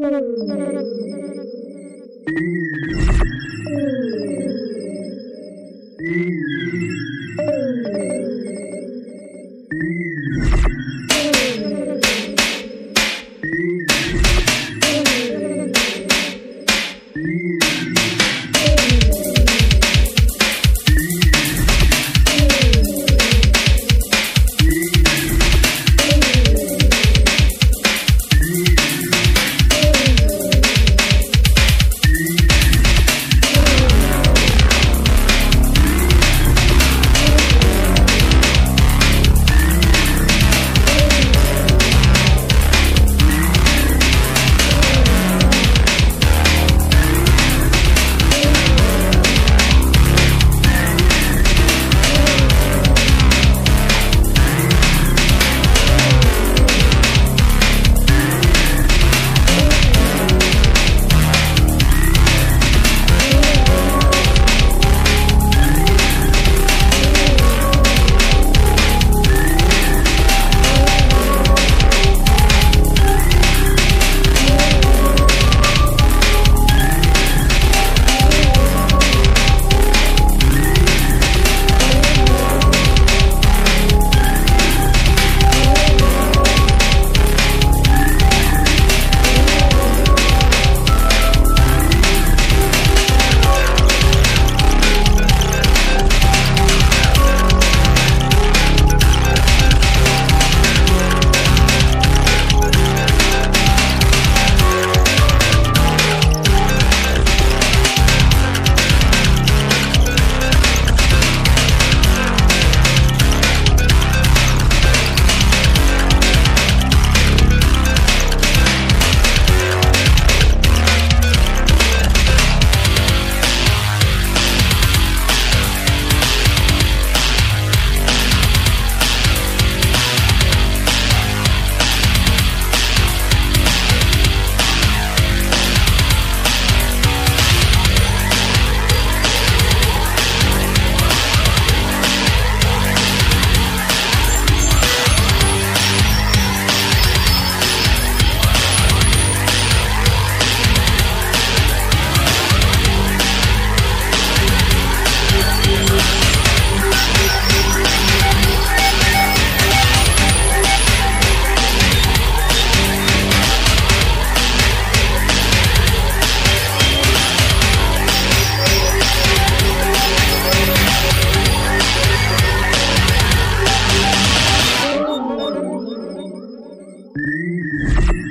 Thank you. Música